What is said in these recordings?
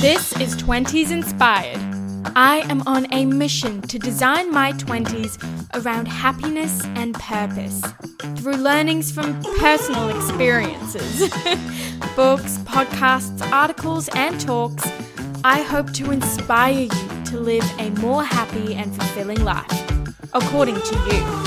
This is 20s Inspired. I am on a mission to design my 20s around happiness and purpose through learnings from personal experiences, books, podcasts, articles, and talks. I hope to inspire you to live a more happy and fulfilling life, according to you.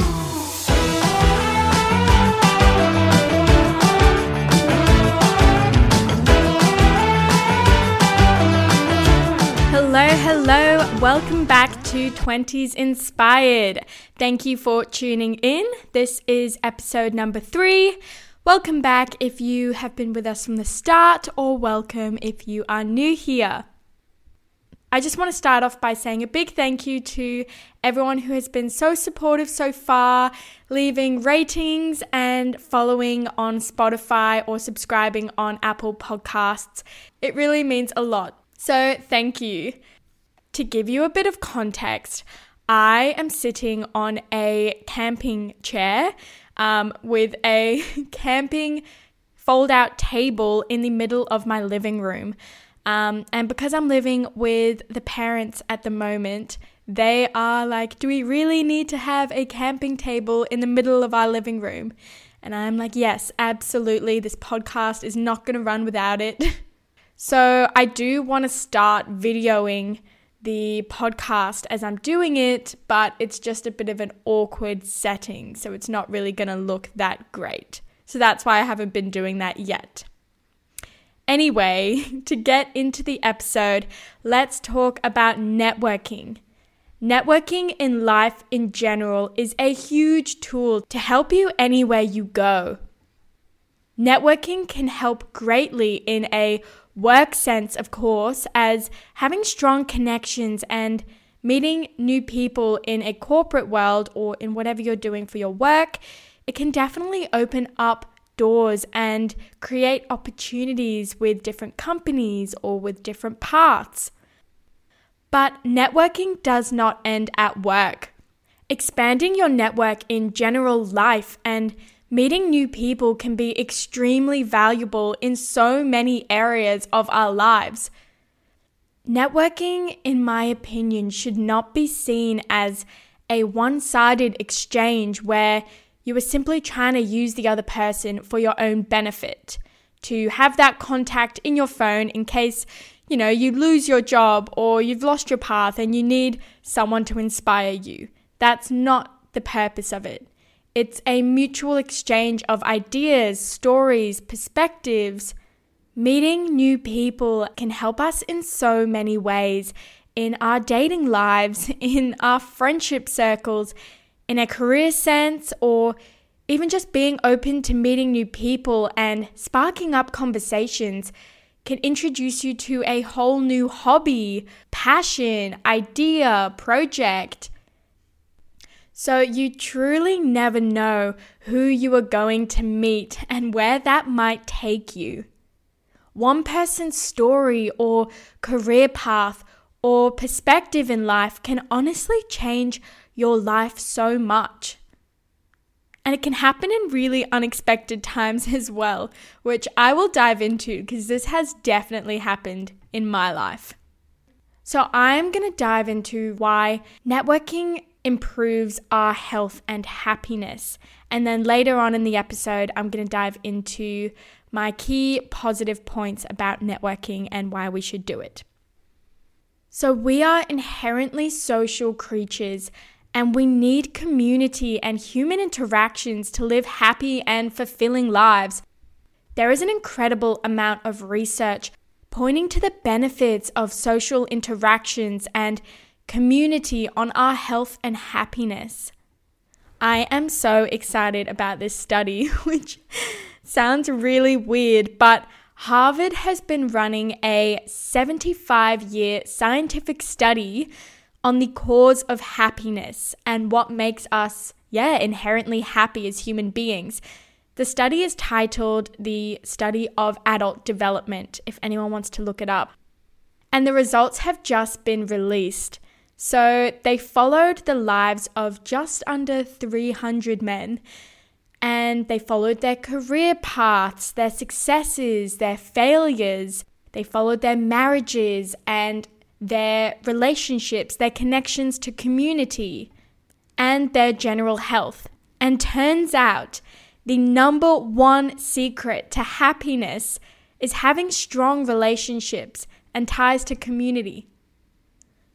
Hello, hello. Welcome back to 20s Inspired. Thank you for tuning in. This is episode number three. Welcome back if you have been with us from the start, or welcome if you are new here. I just want to start off by saying a big thank you to everyone who has been so supportive so far, leaving ratings and following on Spotify or subscribing on Apple Podcasts. It really means a lot. So, thank you. To give you a bit of context, I am sitting on a camping chair um, with a camping fold out table in the middle of my living room. Um, and because I'm living with the parents at the moment, they are like, Do we really need to have a camping table in the middle of our living room? And I'm like, Yes, absolutely. This podcast is not going to run without it. So I do want to start videoing the podcast as I'm doing it, but it's just a bit of an awkward setting, so it's not really going to look that great. So that's why I haven't been doing that yet. Anyway, to get into the episode, let's talk about networking. Networking in life in general is a huge tool to help you anywhere you go. Networking can help greatly in a work sense, of course, as having strong connections and meeting new people in a corporate world or in whatever you're doing for your work, it can definitely open up doors and create opportunities with different companies or with different paths. But networking does not end at work. Expanding your network in general life and Meeting new people can be extremely valuable in so many areas of our lives. Networking, in my opinion, should not be seen as a one sided exchange where you are simply trying to use the other person for your own benefit. To have that contact in your phone in case, you know, you lose your job or you've lost your path and you need someone to inspire you. That's not the purpose of it. It's a mutual exchange of ideas, stories, perspectives. Meeting new people can help us in so many ways in our dating lives, in our friendship circles, in a career sense, or even just being open to meeting new people and sparking up conversations can introduce you to a whole new hobby, passion, idea, project. So you truly never know who you are going to meet and where that might take you. One person's story or career path or perspective in life can honestly change your life so much. And it can happen in really unexpected times as well, which I will dive into because this has definitely happened in my life. So, I'm going to dive into why networking improves our health and happiness. And then later on in the episode, I'm going to dive into my key positive points about networking and why we should do it. So, we are inherently social creatures and we need community and human interactions to live happy and fulfilling lives. There is an incredible amount of research pointing to the benefits of social interactions and community on our health and happiness. I am so excited about this study, which sounds really weird, but Harvard has been running a 75 year scientific study on the cause of happiness and what makes us, yeah, inherently happy as human beings. The study is titled The Study of Adult Development, if anyone wants to look it up. And the results have just been released. So they followed the lives of just under 300 men and they followed their career paths, their successes, their failures, They followed their marriages and their relationships, their connections to community, and their general health. And turns out the number one secret to happiness is having strong relationships and ties to community.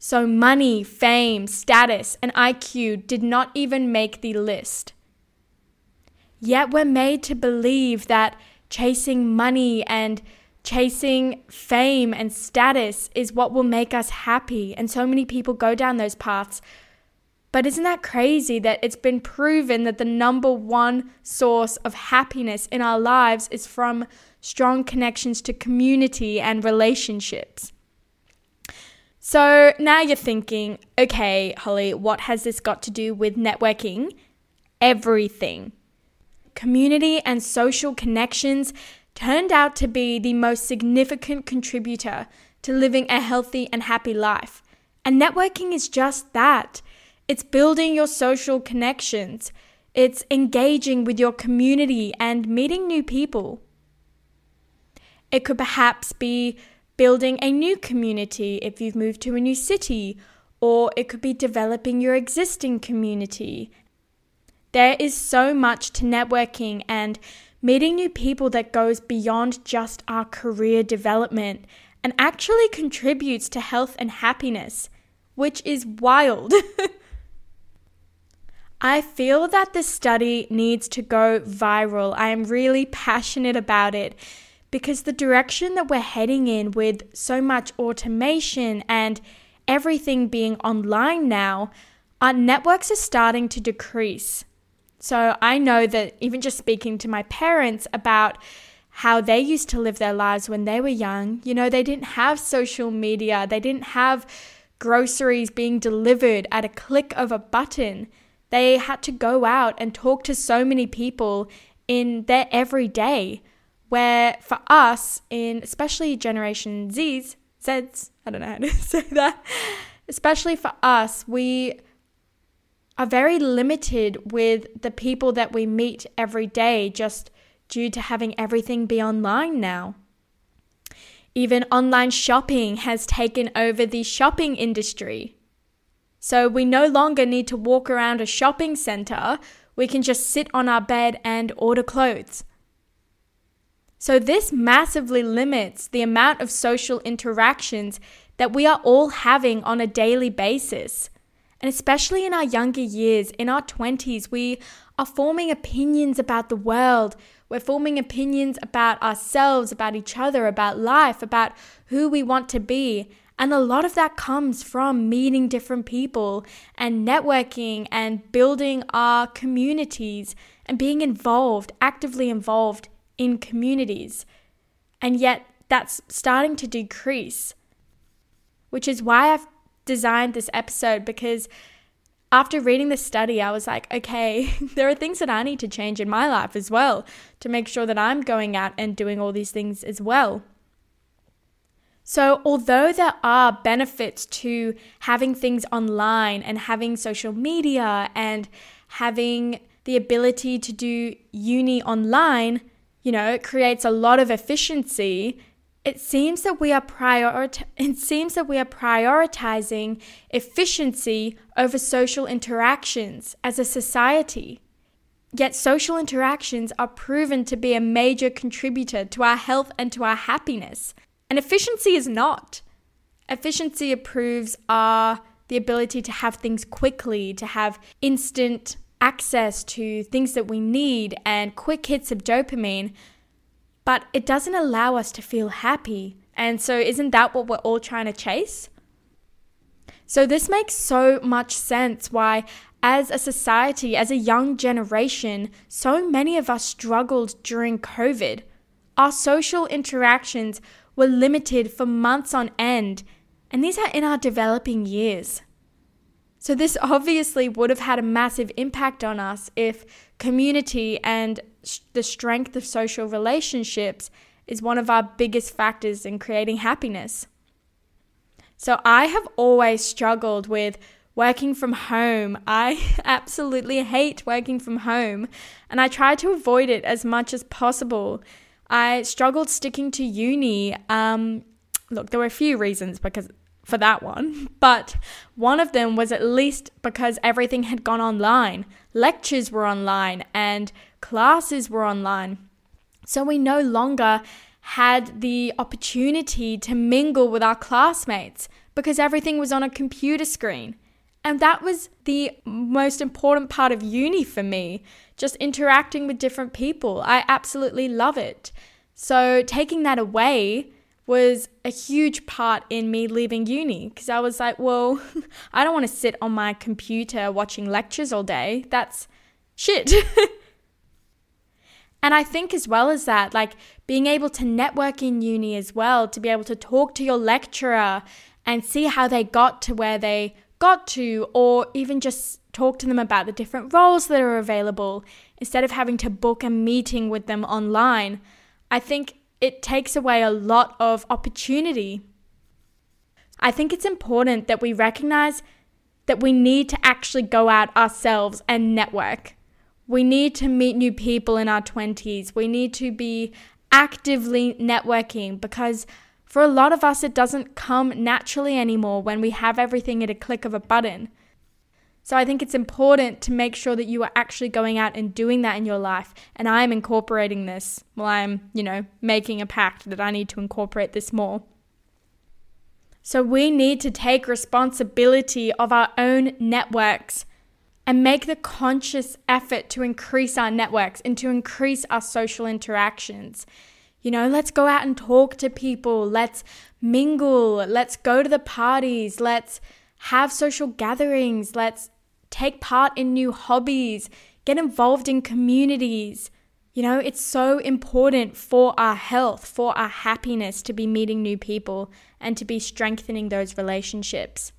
So, money, fame, status, and IQ did not even make the list. Yet, we're made to believe that chasing money and chasing fame and status is what will make us happy. And so many people go down those paths. But isn't that crazy that it's been proven that the number one source of happiness in our lives is from strong connections to community and relationships? So now you're thinking, okay, Holly, what has this got to do with networking? Everything. Community and social connections turned out to be the most significant contributor to living a healthy and happy life. And networking is just that it's building your social connections, it's engaging with your community and meeting new people. It could perhaps be building a new community if you've moved to a new city, or it could be developing your existing community. There is so much to networking and meeting new people that goes beyond just our career development and actually contributes to health and happiness, which is wild. I feel that this study needs to go viral. I am really passionate about it because the direction that we're heading in with so much automation and everything being online now, our networks are starting to decrease. So I know that even just speaking to my parents about how they used to live their lives when they were young, you know, they didn't have social media, they didn't have groceries being delivered at a click of a button. They had to go out and talk to so many people in their everyday where for us, in especially Generation Z's, Z's, I don't know how to say that, especially for us, we are very limited with the people that we meet every day just due to having everything be online now. Even online shopping has taken over the shopping industry. So we no longer need to walk around a shopping center, we can just sit on our bed and order clothes. So, this massively limits the amount of social interactions that we are all having on a daily basis. And especially in our younger years, in our 20s, we are forming opinions about the world. We're forming opinions about ourselves, about each other, about life, about who we want to be. And a lot of that comes from meeting different people and networking and building our communities and being involved, actively involved in communities. And yet that's starting to decrease, which is why I've designed this episode because after reading the study, I was like, okay, there are things that I need to change in my life as well to make sure that I'm going out and doing all these things as well. So, although there are benefits to having things online and having social media and having the ability to do uni online, you know, it creates a lot of efficiency. It seems that we are priorit- it seems that we are prioritizing efficiency over social interactions as a society. Yet social interactions are proven to be a major contributor to our health and to our happiness. And efficiency is not. Efficiency improves our the ability to have things quickly, to have instant access to things that we need and quick hits of dopamine, but it doesn't allow us to feel happy. And so, isn't that what we're all trying to chase? So, this makes so much sense why, as a society, as a young generation, so many of us struggled during COVID. Our social interactions were limited for months on end, and these are in our developing years. So, this obviously would have had a massive impact on us if community and the strength of social relationships is one of our biggest factors in creating happiness. So, I have always struggled with working from home. I absolutely hate working from home, and I try to avoid it as much as possible. I struggled sticking to uni. Um, look, there were a few reasons because for that one, but one of them was at least because everything had gone online. Lectures were online and classes were online. So we no longer had the opportunity to mingle with our classmates because everything was on a computer screen. And that was the most important part of uni for me, just interacting with different people. I absolutely love it. So taking that away was a huge part in me leaving uni because I was like, well, I don't want to sit on my computer watching lectures all day. That's shit. and I think, as well as that, like being able to network in uni as well, to be able to talk to your lecturer and see how they got to where they got to, or even just talk to them about the different roles that are available instead of having to book a meeting with them online. I think it takes away a lot of opportunity. I think it's important that we recognize that we need to actually go out ourselves and network. We need to meet new people in our 20s. We need to be actively networking because for a lot of us, it doesn't come naturally anymore when we have everything at a click of a button. So I think it's important to make sure that you are actually going out and doing that in your life. And I'm incorporating this. Well, I'm, you know, making a pact that I need to incorporate this more. So we need to take responsibility of our own networks and make the conscious effort to increase our networks and to increase our social interactions. You know, let's go out and talk to people. Let's mingle. Let's go to the parties. Let's have social gatherings. Let's take part in new hobbies, get involved in communities. You know, it's so important for our health, for our happiness to be meeting new people and to be strengthening those relationships.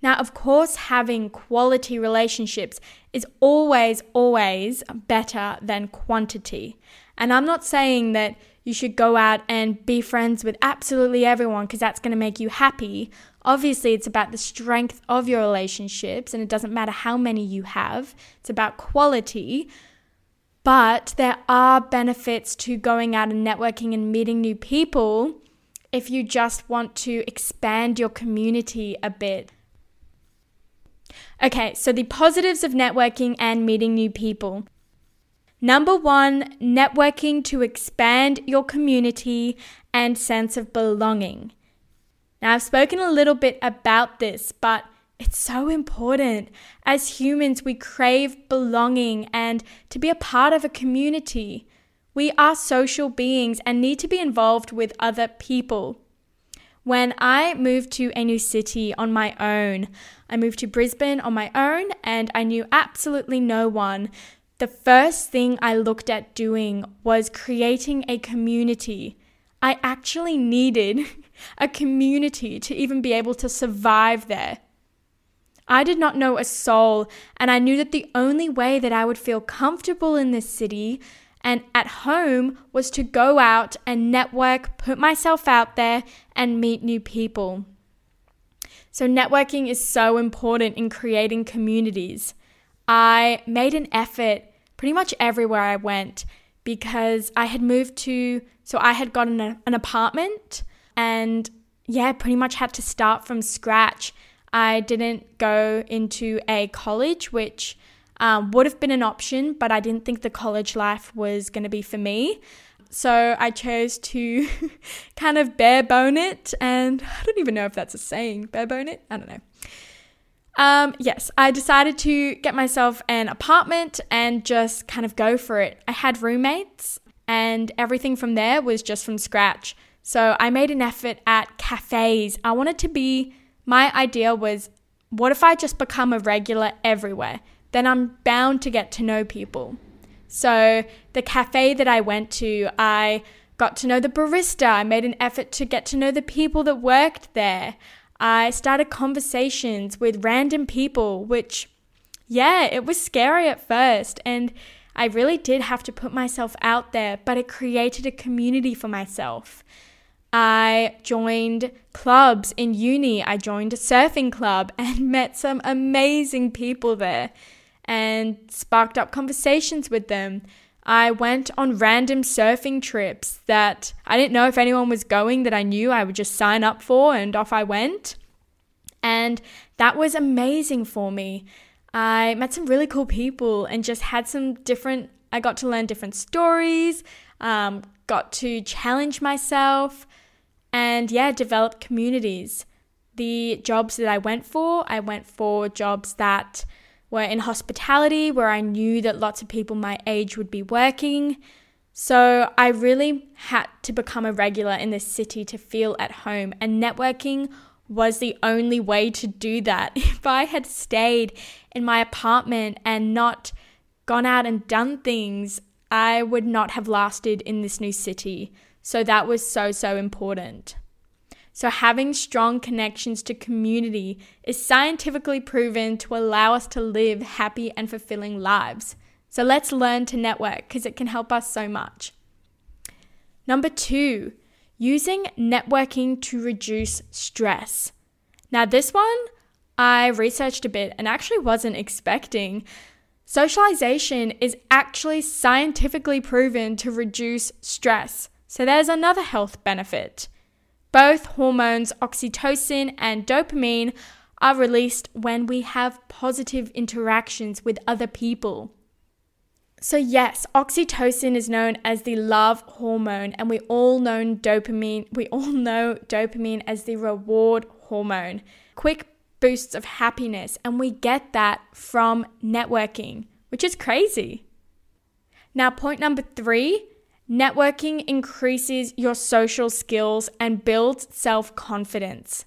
Now, of course, having quality relationships is always, always better than quantity. And I'm not saying that you should go out and be friends with absolutely everyone because that's going to make you happy. Obviously, it's about the strength of your relationships, and it doesn't matter how many you have, it's about quality. But there are benefits to going out and networking and meeting new people if you just want to expand your community a bit. Okay, so the positives of networking and meeting new people. Number one, networking to expand your community and sense of belonging. Now, I've spoken a little bit about this, but it's so important. As humans, we crave belonging and to be a part of a community. We are social beings and need to be involved with other people. When I moved to a new city on my own, I moved to Brisbane on my own and I knew absolutely no one. The first thing I looked at doing was creating a community. I actually needed a community to even be able to survive there. I did not know a soul, and I knew that the only way that I would feel comfortable in this city and at home was to go out and network, put myself out there, and meet new people. So, networking is so important in creating communities. I made an effort pretty much everywhere I went because I had moved to, so I had gotten a, an apartment and yeah, pretty much had to start from scratch. I didn't go into a college, which um, would have been an option, but I didn't think the college life was going to be for me. So I chose to kind of bare bone it, and I don't even know if that's a saying, bare bone it. I don't know. Um, yes, I decided to get myself an apartment and just kind of go for it. I had roommates, and everything from there was just from scratch. So I made an effort at cafes. I wanted to be, my idea was, what if I just become a regular everywhere? Then I'm bound to get to know people. So the cafe that I went to, I got to know the barista. I made an effort to get to know the people that worked there. I started conversations with random people, which, yeah, it was scary at first. And I really did have to put myself out there, but it created a community for myself. I joined clubs in uni. I joined a surfing club and met some amazing people there and sparked up conversations with them. I went on random surfing trips that I didn't know if anyone was going that I knew I would just sign up for, and off I went. And that was amazing for me. I met some really cool people and just had some different, I got to learn different stories, um, got to challenge myself, and yeah, develop communities. The jobs that I went for, I went for jobs that were in hospitality where I knew that lots of people my age would be working. So I really had to become a regular in this city to feel at home, and networking was the only way to do that. If I had stayed in my apartment and not gone out and done things, I would not have lasted in this new city. So that was so, so important. So, having strong connections to community is scientifically proven to allow us to live happy and fulfilling lives. So, let's learn to network because it can help us so much. Number two, using networking to reduce stress. Now, this one I researched a bit and actually wasn't expecting. Socialization is actually scientifically proven to reduce stress. So, there's another health benefit. Both hormones, oxytocin and dopamine, are released when we have positive interactions with other people. So, yes, oxytocin is known as the love hormone, and we all know dopamine. We all know dopamine as the reward hormone. Quick boosts of happiness, and we get that from networking, which is crazy. Now, point number three Networking increases your social skills and builds self confidence.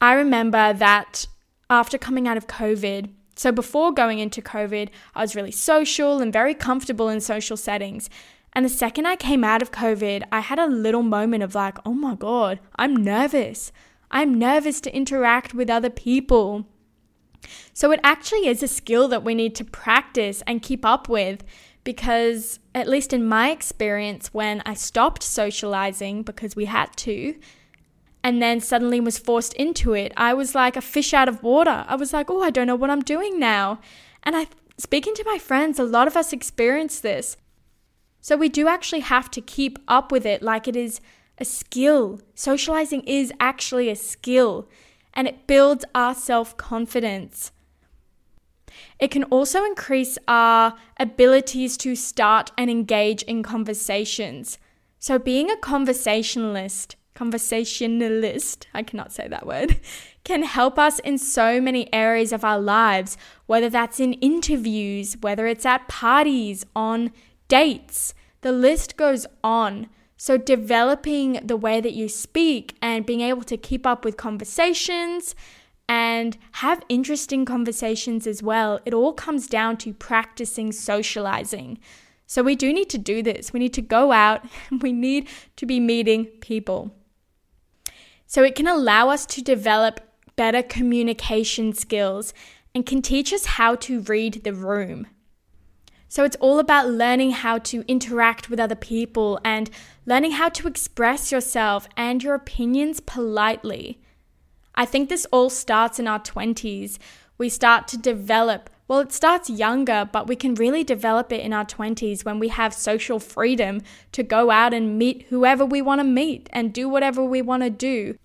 I remember that after coming out of COVID, so before going into COVID, I was really social and very comfortable in social settings. And the second I came out of COVID, I had a little moment of like, oh my God, I'm nervous. I'm nervous to interact with other people. So it actually is a skill that we need to practice and keep up with because, at least in my experience, when I stopped socializing because we had to, and then suddenly was forced into it, I was like a fish out of water. I was like, oh, I don't know what I'm doing now. And I, speaking to my friends, a lot of us experience this. So we do actually have to keep up with it like it is a skill. Socializing is actually a skill and it builds our self confidence. It can also increase our abilities to start and engage in conversations. So, being a conversationalist, conversationalist, I cannot say that word, can help us in so many areas of our lives, whether that's in interviews, whether it's at parties, on dates. The list goes on. So, developing the way that you speak and being able to keep up with conversations, and have interesting conversations as well. It all comes down to practicing socializing. So we do need to do this. We need to go out, and we need to be meeting people. So it can allow us to develop better communication skills and can teach us how to read the room. So it's all about learning how to interact with other people and learning how to express yourself and your opinions politely. I think this all starts in our 20s. We start to develop, well, it starts younger, but we can really develop it in our 20s when we have social freedom to go out and meet whoever we want to meet and do whatever we want to do.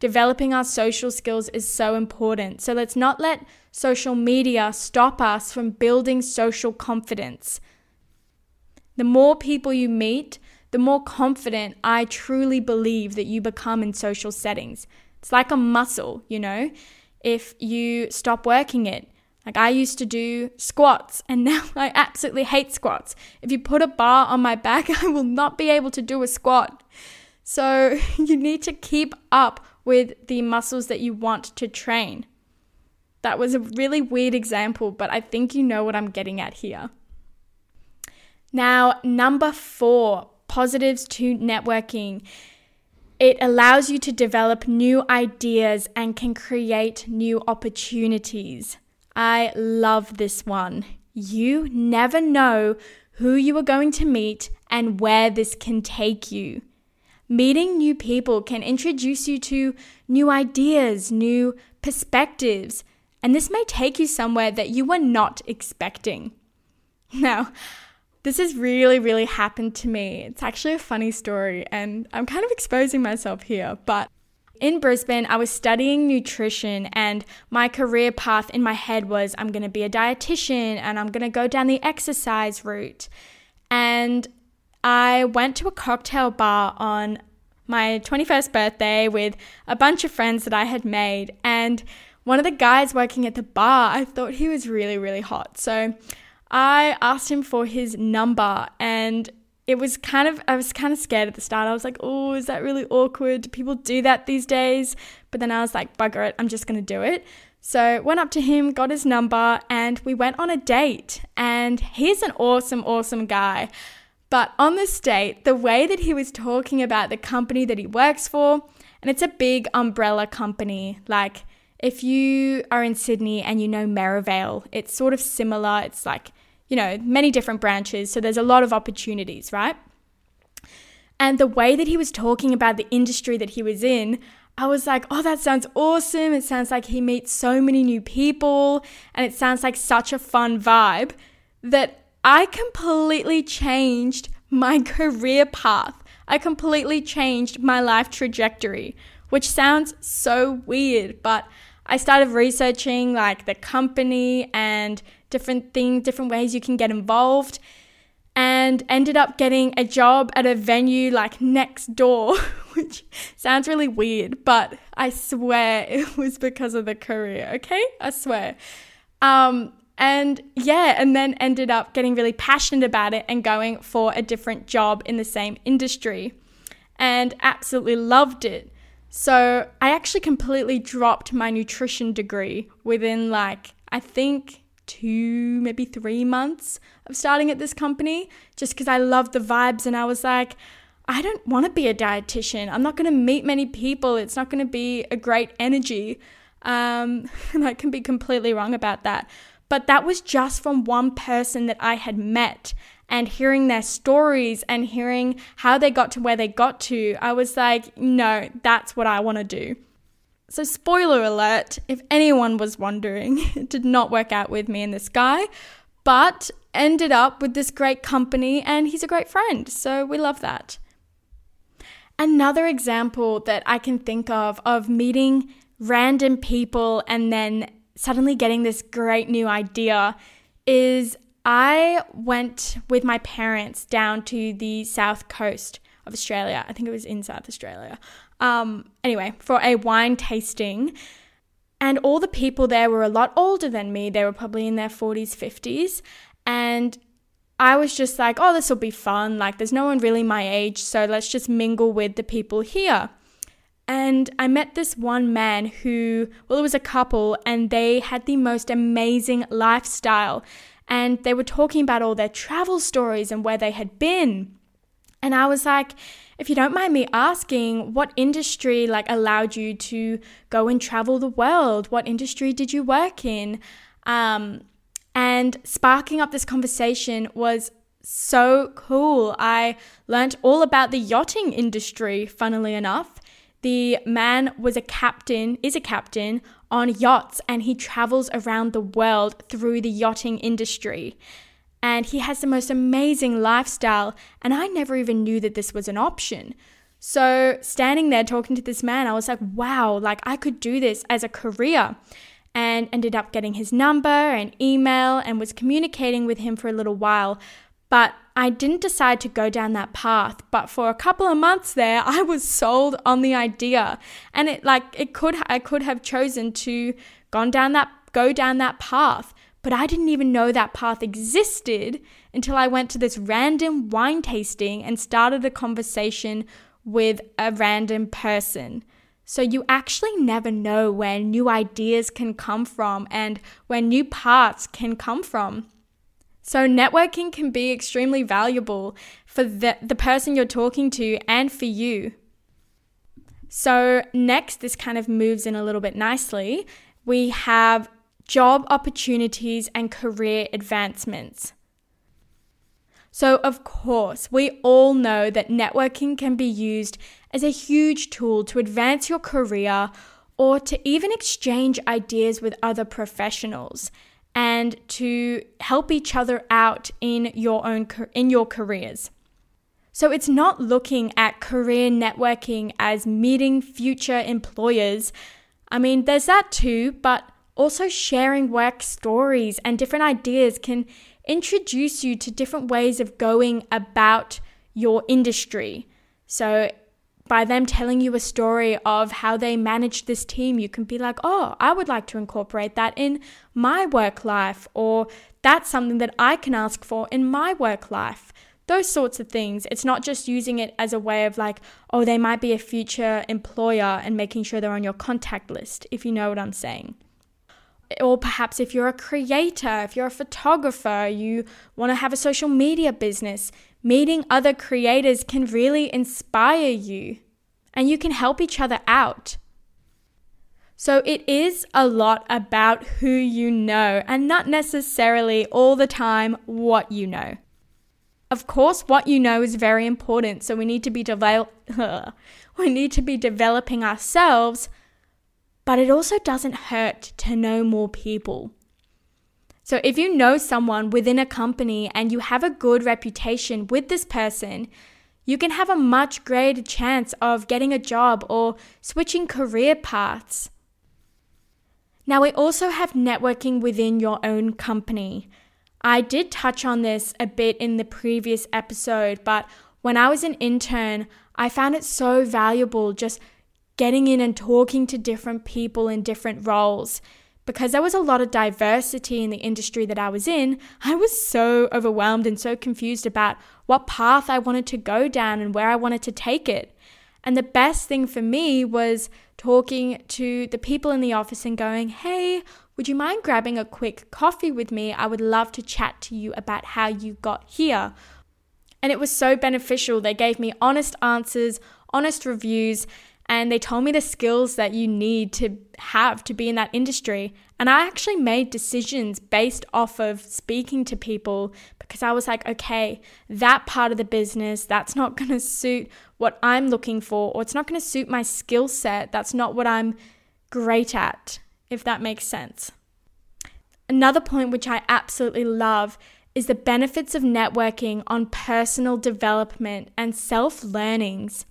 Developing our social skills is so important. So let's not let social media stop us from building social confidence. The more people you meet, the more confident I truly believe that you become in social settings. It's like a muscle, you know? If you stop working it, like I used to do squats and now I absolutely hate squats. If you put a bar on my back, I will not be able to do a squat. So you need to keep up with the muscles that you want to train. That was a really weird example, but I think you know what I'm getting at here. Now, number four positives to networking it allows you to develop new ideas and can create new opportunities. I love this one. You never know who you are going to meet and where this can take you. Meeting new people can introduce you to new ideas, new perspectives, and this may take you somewhere that you were not expecting. Now, this has really, really happened to me. It's actually a funny story, and I'm kind of exposing myself here, but in Brisbane, I was studying nutrition, and my career path in my head was I'm going to be a dietitian and I'm going to go down the exercise route. And I went to a cocktail bar on my 21st birthday with a bunch of friends that I had made. And one of the guys working at the bar, I thought he was really, really hot. So I asked him for his number and it was kind of I was kind of scared at the start. I was like, "Oh, is that really awkward? Do people do that these days?" But then I was like, "Bugger it, I'm just going to do it." So, went up to him, got his number, and we went on a date. And he's an awesome awesome guy. But on this date, the way that he was talking about the company that he works for, and it's a big umbrella company. Like, if you are in Sydney and you know Merivale, it's sort of similar. It's like, you know, many different branches. So there's a lot of opportunities, right? And the way that he was talking about the industry that he was in, I was like, oh, that sounds awesome. It sounds like he meets so many new people and it sounds like such a fun vibe that I completely changed my career path. I completely changed my life trajectory, which sounds so weird, but I started researching like the company and different things, different ways you can get involved, and ended up getting a job at a venue like next door, which sounds really weird, but I swear it was because of the career, okay? I swear. Um, and yeah, and then ended up getting really passionate about it and going for a different job in the same industry and absolutely loved it. So I actually completely dropped my nutrition degree within like, I think two, maybe three months of starting at this company just because I loved the vibes and I was like, I don't want to be a dietitian. I'm not going to meet many people. It's not going to be a great energy. Um, and I can be completely wrong about that. But that was just from one person that I had met and hearing their stories and hearing how they got to where they got to. I was like, no, that's what I want to do. So, spoiler alert if anyone was wondering, it did not work out with me and this guy, but ended up with this great company and he's a great friend. So, we love that. Another example that I can think of of meeting random people and then suddenly getting this great new idea is I went with my parents down to the south coast of Australia. I think it was in South Australia. Um, anyway, for a wine tasting. And all the people there were a lot older than me. They were probably in their 40s, 50s. And I was just like, oh, this will be fun. Like, there's no one really my age. So let's just mingle with the people here. And I met this one man who, well, it was a couple, and they had the most amazing lifestyle. And they were talking about all their travel stories and where they had been. And I was like, if you don't mind me asking, what industry like allowed you to go and travel the world? What industry did you work in? Um, and sparking up this conversation was so cool. I learned all about the yachting industry, funnily enough. The man was a captain, is a captain on yachts, and he travels around the world through the yachting industry. And he has the most amazing lifestyle, and I never even knew that this was an option. So, standing there talking to this man, I was like, wow, like I could do this as a career. And ended up getting his number and email and was communicating with him for a little while. But I didn't decide to go down that path, but for a couple of months there, I was sold on the idea. And it like it could I could have chosen to gone down that go down that path, but I didn't even know that path existed until I went to this random wine tasting and started a conversation with a random person. So you actually never know where new ideas can come from and where new paths can come from. So, networking can be extremely valuable for the, the person you're talking to and for you. So, next, this kind of moves in a little bit nicely. We have job opportunities and career advancements. So, of course, we all know that networking can be used as a huge tool to advance your career or to even exchange ideas with other professionals. and to help each other out in your own in your careers. So it's not looking at career networking as meeting future employers. I mean, there's that too, but also sharing work stories and different ideas can introduce you to different ways of going about your industry. So by them telling you a story of how they managed this team, you can be like, oh, I would like to incorporate that in my work life, or that's something that I can ask for in my work life. Those sorts of things. It's not just using it as a way of like, oh, they might be a future employer and making sure they're on your contact list, if you know what I'm saying. Or perhaps if you're a creator, if you're a photographer, you want to have a social media business, meeting other creators can really inspire you and you can help each other out. So it is a lot about who you know and not necessarily all the time what you know. Of course, what you know is very important, so we need to be develop we need to be developing ourselves, but it also doesn't hurt to know more people. So if you know someone within a company and you have a good reputation with this person, you can have a much greater chance of getting a job or switching career paths. Now, we also have networking within your own company. I did touch on this a bit in the previous episode, but when I was an intern, I found it so valuable just getting in and talking to different people in different roles because there was a lot of diversity in the industry that I was in, I was so overwhelmed and so confused about what path I wanted to go down and where I wanted to take it. And the best thing for me was talking to the people in the office and going, hey, would you mind grabbing a quick coffee with me? I would love to chat to you about how you got here. And it was so beneficial. They gave me honest answers, honest reviews, and they told me the skills that you need to have to be in that industry. And I actually made decisions based off of speaking to people because I was like, okay, that part of the business, that's not going to suit what I'm looking for, or it's not going to suit my skill set. That's not what I'm great at, if that makes sense. Another point which I absolutely love is the benefits of networking on personal development and self learnings.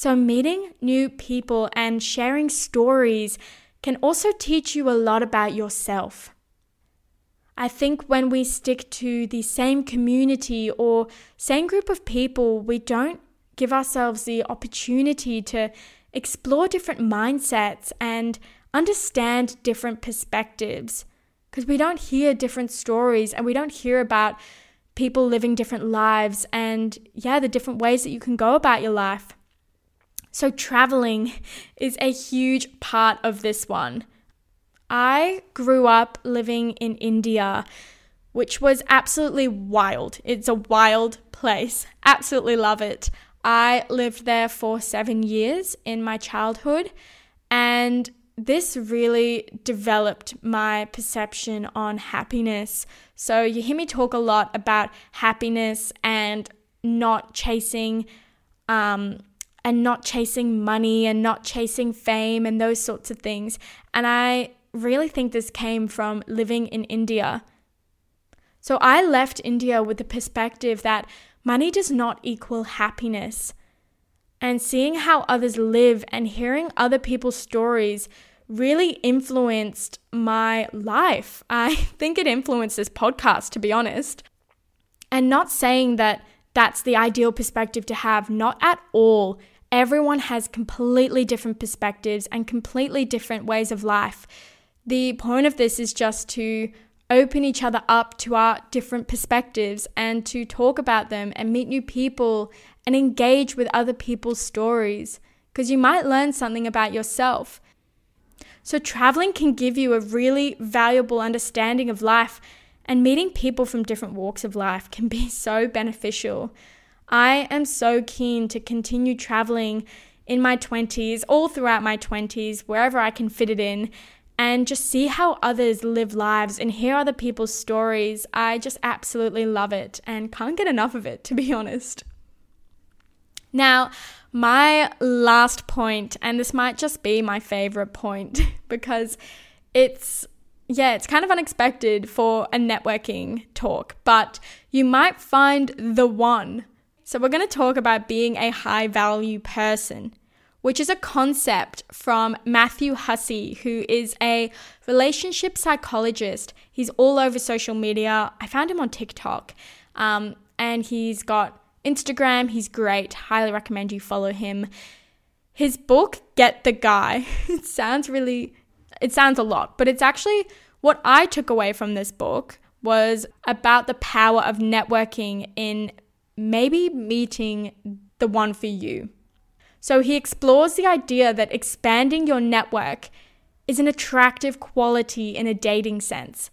So, meeting new people and sharing stories can also teach you a lot about yourself. I think when we stick to the same community or same group of people, we don't give ourselves the opportunity to explore different mindsets and understand different perspectives because we don't hear different stories and we don't hear about people living different lives and, yeah, the different ways that you can go about your life. So, traveling is a huge part of this one. I grew up living in India, which was absolutely wild. It's a wild place. Absolutely love it. I lived there for seven years in my childhood, and this really developed my perception on happiness. So, you hear me talk a lot about happiness and not chasing um, and not chasing money and not chasing fame and those sorts of things. And I really think this came from living in India. So I left India with the perspective that money does not equal happiness. And seeing how others live and hearing other people's stories really influenced my life. I think it influenced this podcast, to be honest. And not saying that that's the ideal perspective to have, not at all. Everyone has completely different perspectives and completely different ways of life. The point of this is just to open each other up to our different perspectives and to talk about them and meet new people and engage with other people's stories because you might learn something about yourself. So, traveling can give you a really valuable understanding of life and meeting people from different walks of life can be so beneficial. I am so keen to continue traveling in my 20s, all throughout my 20s, wherever I can fit it in, and just see how others live lives and hear other people's stories. I just absolutely love it and can't get enough of it, to be honest. Now, my last point, and this might just be my favorite point because it's yeah, it's kind of unexpected for a networking talk, but you might find the one. So, we're going to talk about being a high value person, which is a concept from Matthew Hussey, who is a relationship psychologist. He's all over social media. I found him on TikTok, um, and he's got Instagram. He's great. Highly recommend you follow him. His book, Get the Guy, it sounds really it sounds a lot, but it's actually what I took away from this book was about the power of networking in maybe meeting the one for you. So he explores the idea that expanding your network is an attractive quality in a dating sense.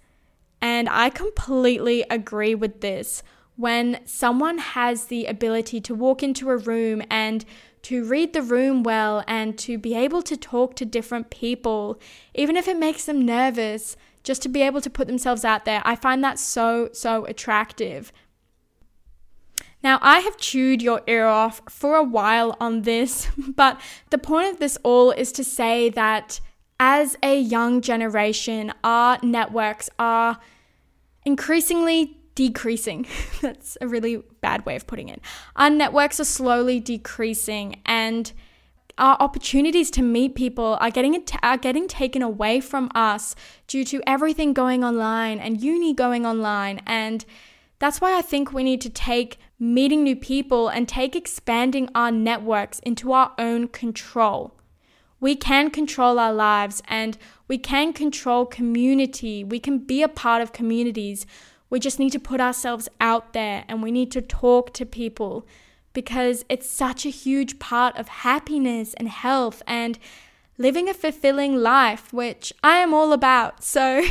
And I completely agree with this. When someone has the ability to walk into a room and to read the room well and to be able to talk to different people, even if it makes them nervous, just to be able to put themselves out there. I find that so, so attractive. Now, I have chewed your ear off for a while on this, but the point of this all is to say that as a young generation, our networks are increasingly decreasing. That's a really bad way of putting it. Our networks are slowly decreasing and our opportunities to meet people are getting are getting taken away from us due to everything going online and uni going online and that's why I think we need to take meeting new people and take expanding our networks into our own control. We can control our lives and we can control community. We can be a part of communities we just need to put ourselves out there and we need to talk to people because it's such a huge part of happiness and health and living a fulfilling life, which I am all about. So,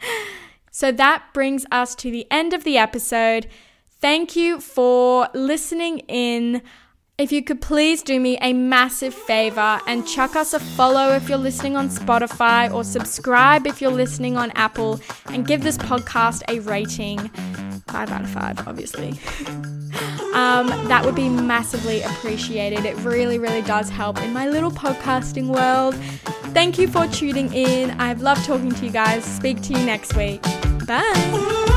so that brings us to the end of the episode. Thank you for listening in. If you could please do me a massive favor and chuck us a follow if you're listening on Spotify or subscribe if you're listening on Apple and give this podcast a rating. Five out of five, obviously. um, that would be massively appreciated. It really, really does help in my little podcasting world. Thank you for tuning in. I've loved talking to you guys. Speak to you next week. Bye.